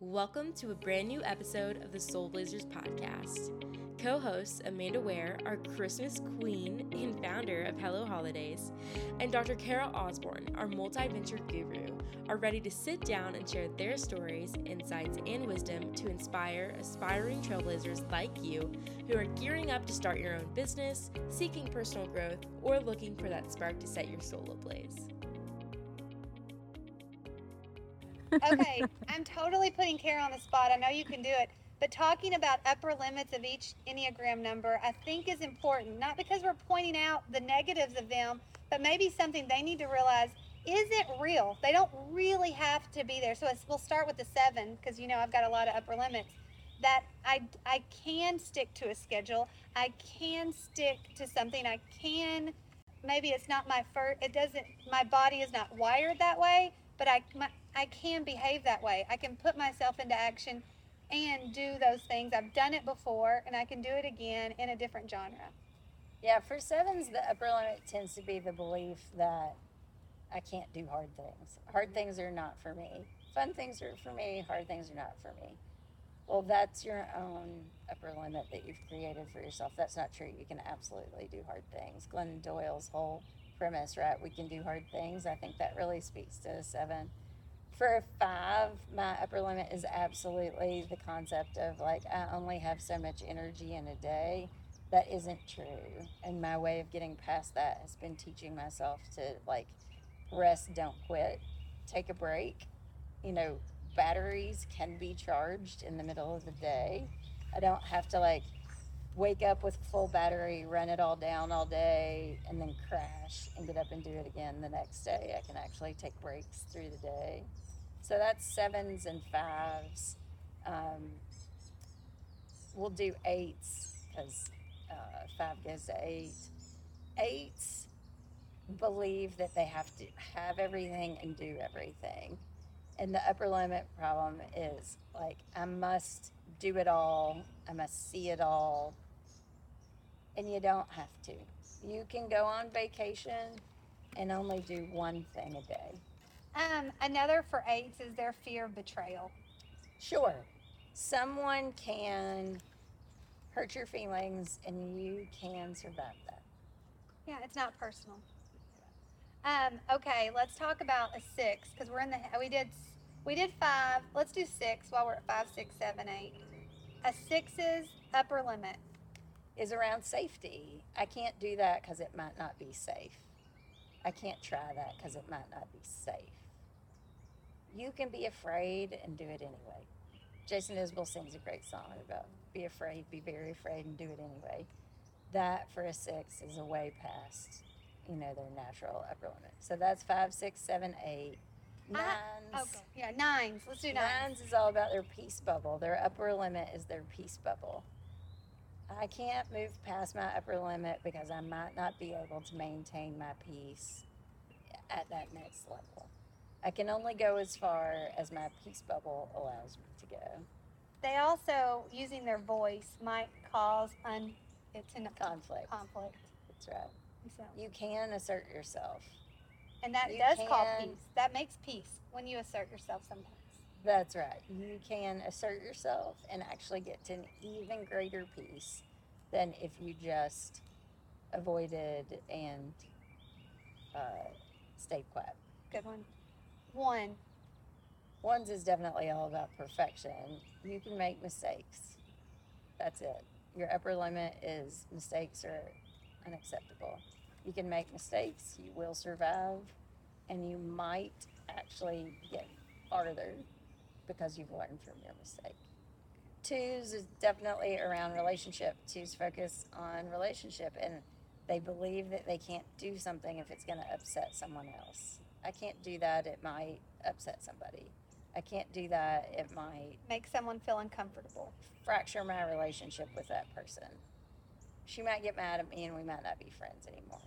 Welcome to a brand new episode of the Soul Blazers podcast. Co hosts Amanda Ware, our Christmas queen and founder of Hello Holidays, and Dr. Kara Osborne, our multi venture guru, are ready to sit down and share their stories, insights, and wisdom to inspire aspiring trailblazers like you who are gearing up to start your own business, seeking personal growth, or looking for that spark to set your soul ablaze. Okay, I'm totally putting Kara on the spot. I know you can do it. But talking about upper limits of each Enneagram number, I think is important, not because we're pointing out the negatives of them, but maybe something they need to realize isn't real. They don't really have to be there. So we'll start with the seven, because you know I've got a lot of upper limits. That I, I can stick to a schedule. I can stick to something. I can, maybe it's not my first, it doesn't, my body is not wired that way, but I, my, I can behave that way. I can put myself into action and do those things. I've done it before and I can do it again in a different genre. Yeah, for sevens, the upper limit tends to be the belief that I can't do hard things. Hard things are not for me. Fun things are for me, hard things are not for me. Well, that's your own upper limit that you've created for yourself. That's not true. You can absolutely do hard things. Glennon Doyle's whole premise, right? We can do hard things. I think that really speaks to a seven for five, my upper limit is absolutely the concept of like I only have so much energy in a day. That isn't true. And my way of getting past that has been teaching myself to like rest, don't quit, take a break. You know, batteries can be charged in the middle of the day. I don't have to like wake up with full battery, run it all down all day, and then crash and get up and do it again the next day. I can actually take breaks through the day. So that's sevens and fives. Um, we'll do eights because uh, five goes to eight. Eights believe that they have to have everything and do everything. And the upper limit problem is like, I must do it all, I must see it all. And you don't have to. You can go on vacation and only do one thing a day. Um, another for eights is their fear of betrayal. Sure. Someone can hurt your feelings and you can survive that. Yeah, it's not personal. Um, okay, let's talk about a six because we're in the we did we did five. Let's do six while we're at five, six, seven, eight. A six's upper limit is around safety. I can't do that because it might not be safe. I can't try that because it might not be safe you can be afraid and do it anyway. Jason Isbell sings a great song about be afraid, be very afraid, and do it anyway. That for a six is a way past, you know, their natural upper limit. So that's five, six, seven, eight. Nines. Uh, okay. Yeah, nines. Let's do nines. Nines is all about their peace bubble. Their upper limit is their peace bubble. I can't move past my upper limit because I might not be able to maintain my peace at that next level. I can only go as far as my peace bubble allows me to go. They also, using their voice, might cause un, it's in conflict. Conflict. That's right. So. You can assert yourself. And that you does can, call peace. That makes peace when you assert yourself sometimes. That's right. You can assert yourself and actually get to an even greater peace than if you just avoided and uh, stayed quiet. Good one. One. One's is definitely all about perfection. You can make mistakes. That's it. Your upper limit is mistakes are unacceptable. You can make mistakes, you will survive, and you might actually get farther because you've learned from your mistake. Twos is definitely around relationship. Twos focus on relationship and they believe that they can't do something if it's going to upset someone else. I can't do that. It might upset somebody. I can't do that. It might make someone feel uncomfortable, fracture my relationship with that person. She might get mad at me and we might not be friends anymore.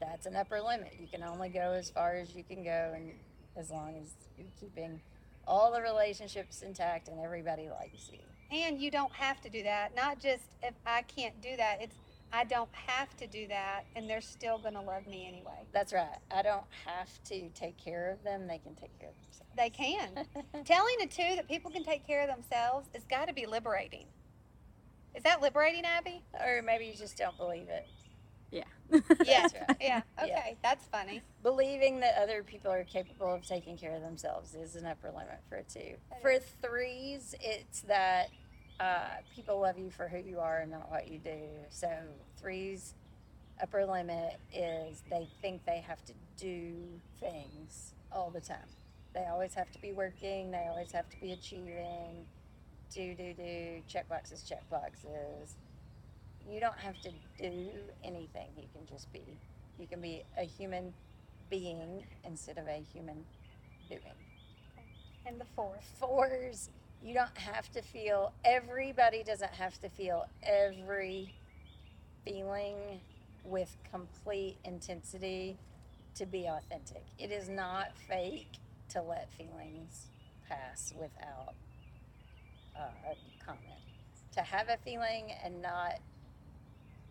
That's an upper limit. You can only go as far as you can go, and as long as you're keeping all the relationships intact and everybody likes you. And you don't have to do that. Not just if I can't do that, it's I don't have to do that, and they're still going to love me anyway. That's right. I don't have to take care of them. They can take care of themselves. They can. Telling the two that people can take care of themselves has got to be liberating. Is that liberating, Abby? or maybe you just don't believe it. Yeah. Yeah. That's right. Yeah. Okay. That's funny. Believing that other people are capable of taking care of themselves is an upper limit for a two. That For is. threes, it's that uh, people love you for who you are and not what you do. So threes, upper limit is they think they have to do things all the time. They always have to be working. They always have to be achieving. Do do do. Check boxes. Check boxes. You don't have to do anything. You can just be. You can be a human being instead of a human doing. And the fourth. Fours, you don't have to feel, everybody doesn't have to feel every feeling with complete intensity to be authentic. It is not fake to let feelings pass without uh, comment. To have a feeling and not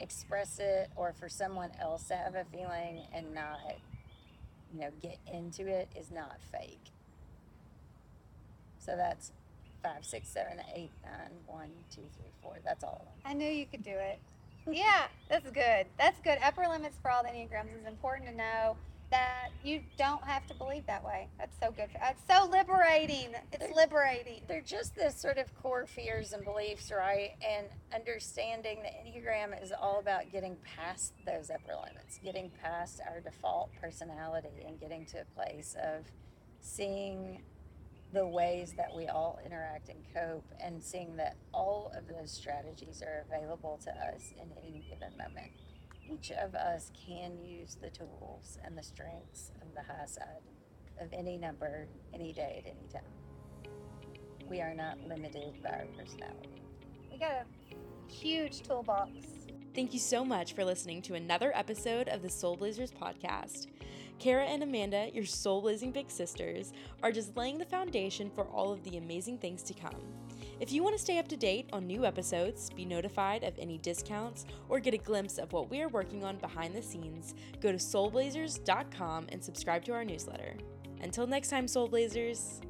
express it, or for someone else to have a feeling and not, you know, get into it is not fake. So that's five, six, seven, eight, nine, one, two, three, four. That's all of them. I knew you could do it. Yeah, that's good. That's good. Upper limits for all the Enneagrams is important to know that you don't have to believe that way. That's so good. For, it's so liberating. It's liberating. They're just the sort of core fears and beliefs, right? And understanding the Enneagram is all about getting past those upper limits, getting past our default personality, and getting to a place of seeing the ways that we all interact and cope, and seeing that all of those strategies are available to us in any given moment. Each of us can use the tools and the strengths of the high side of any number, any day, at any time we are not limited by our personality. We got a huge toolbox. Thank you so much for listening to another episode of the Soul Blazers podcast. Kara and Amanda, your soul blazing big sisters, are just laying the foundation for all of the amazing things to come. If you want to stay up to date on new episodes, be notified of any discounts, or get a glimpse of what we are working on behind the scenes, go to soulblazers.com and subscribe to our newsletter. Until next time, Soul Blazers!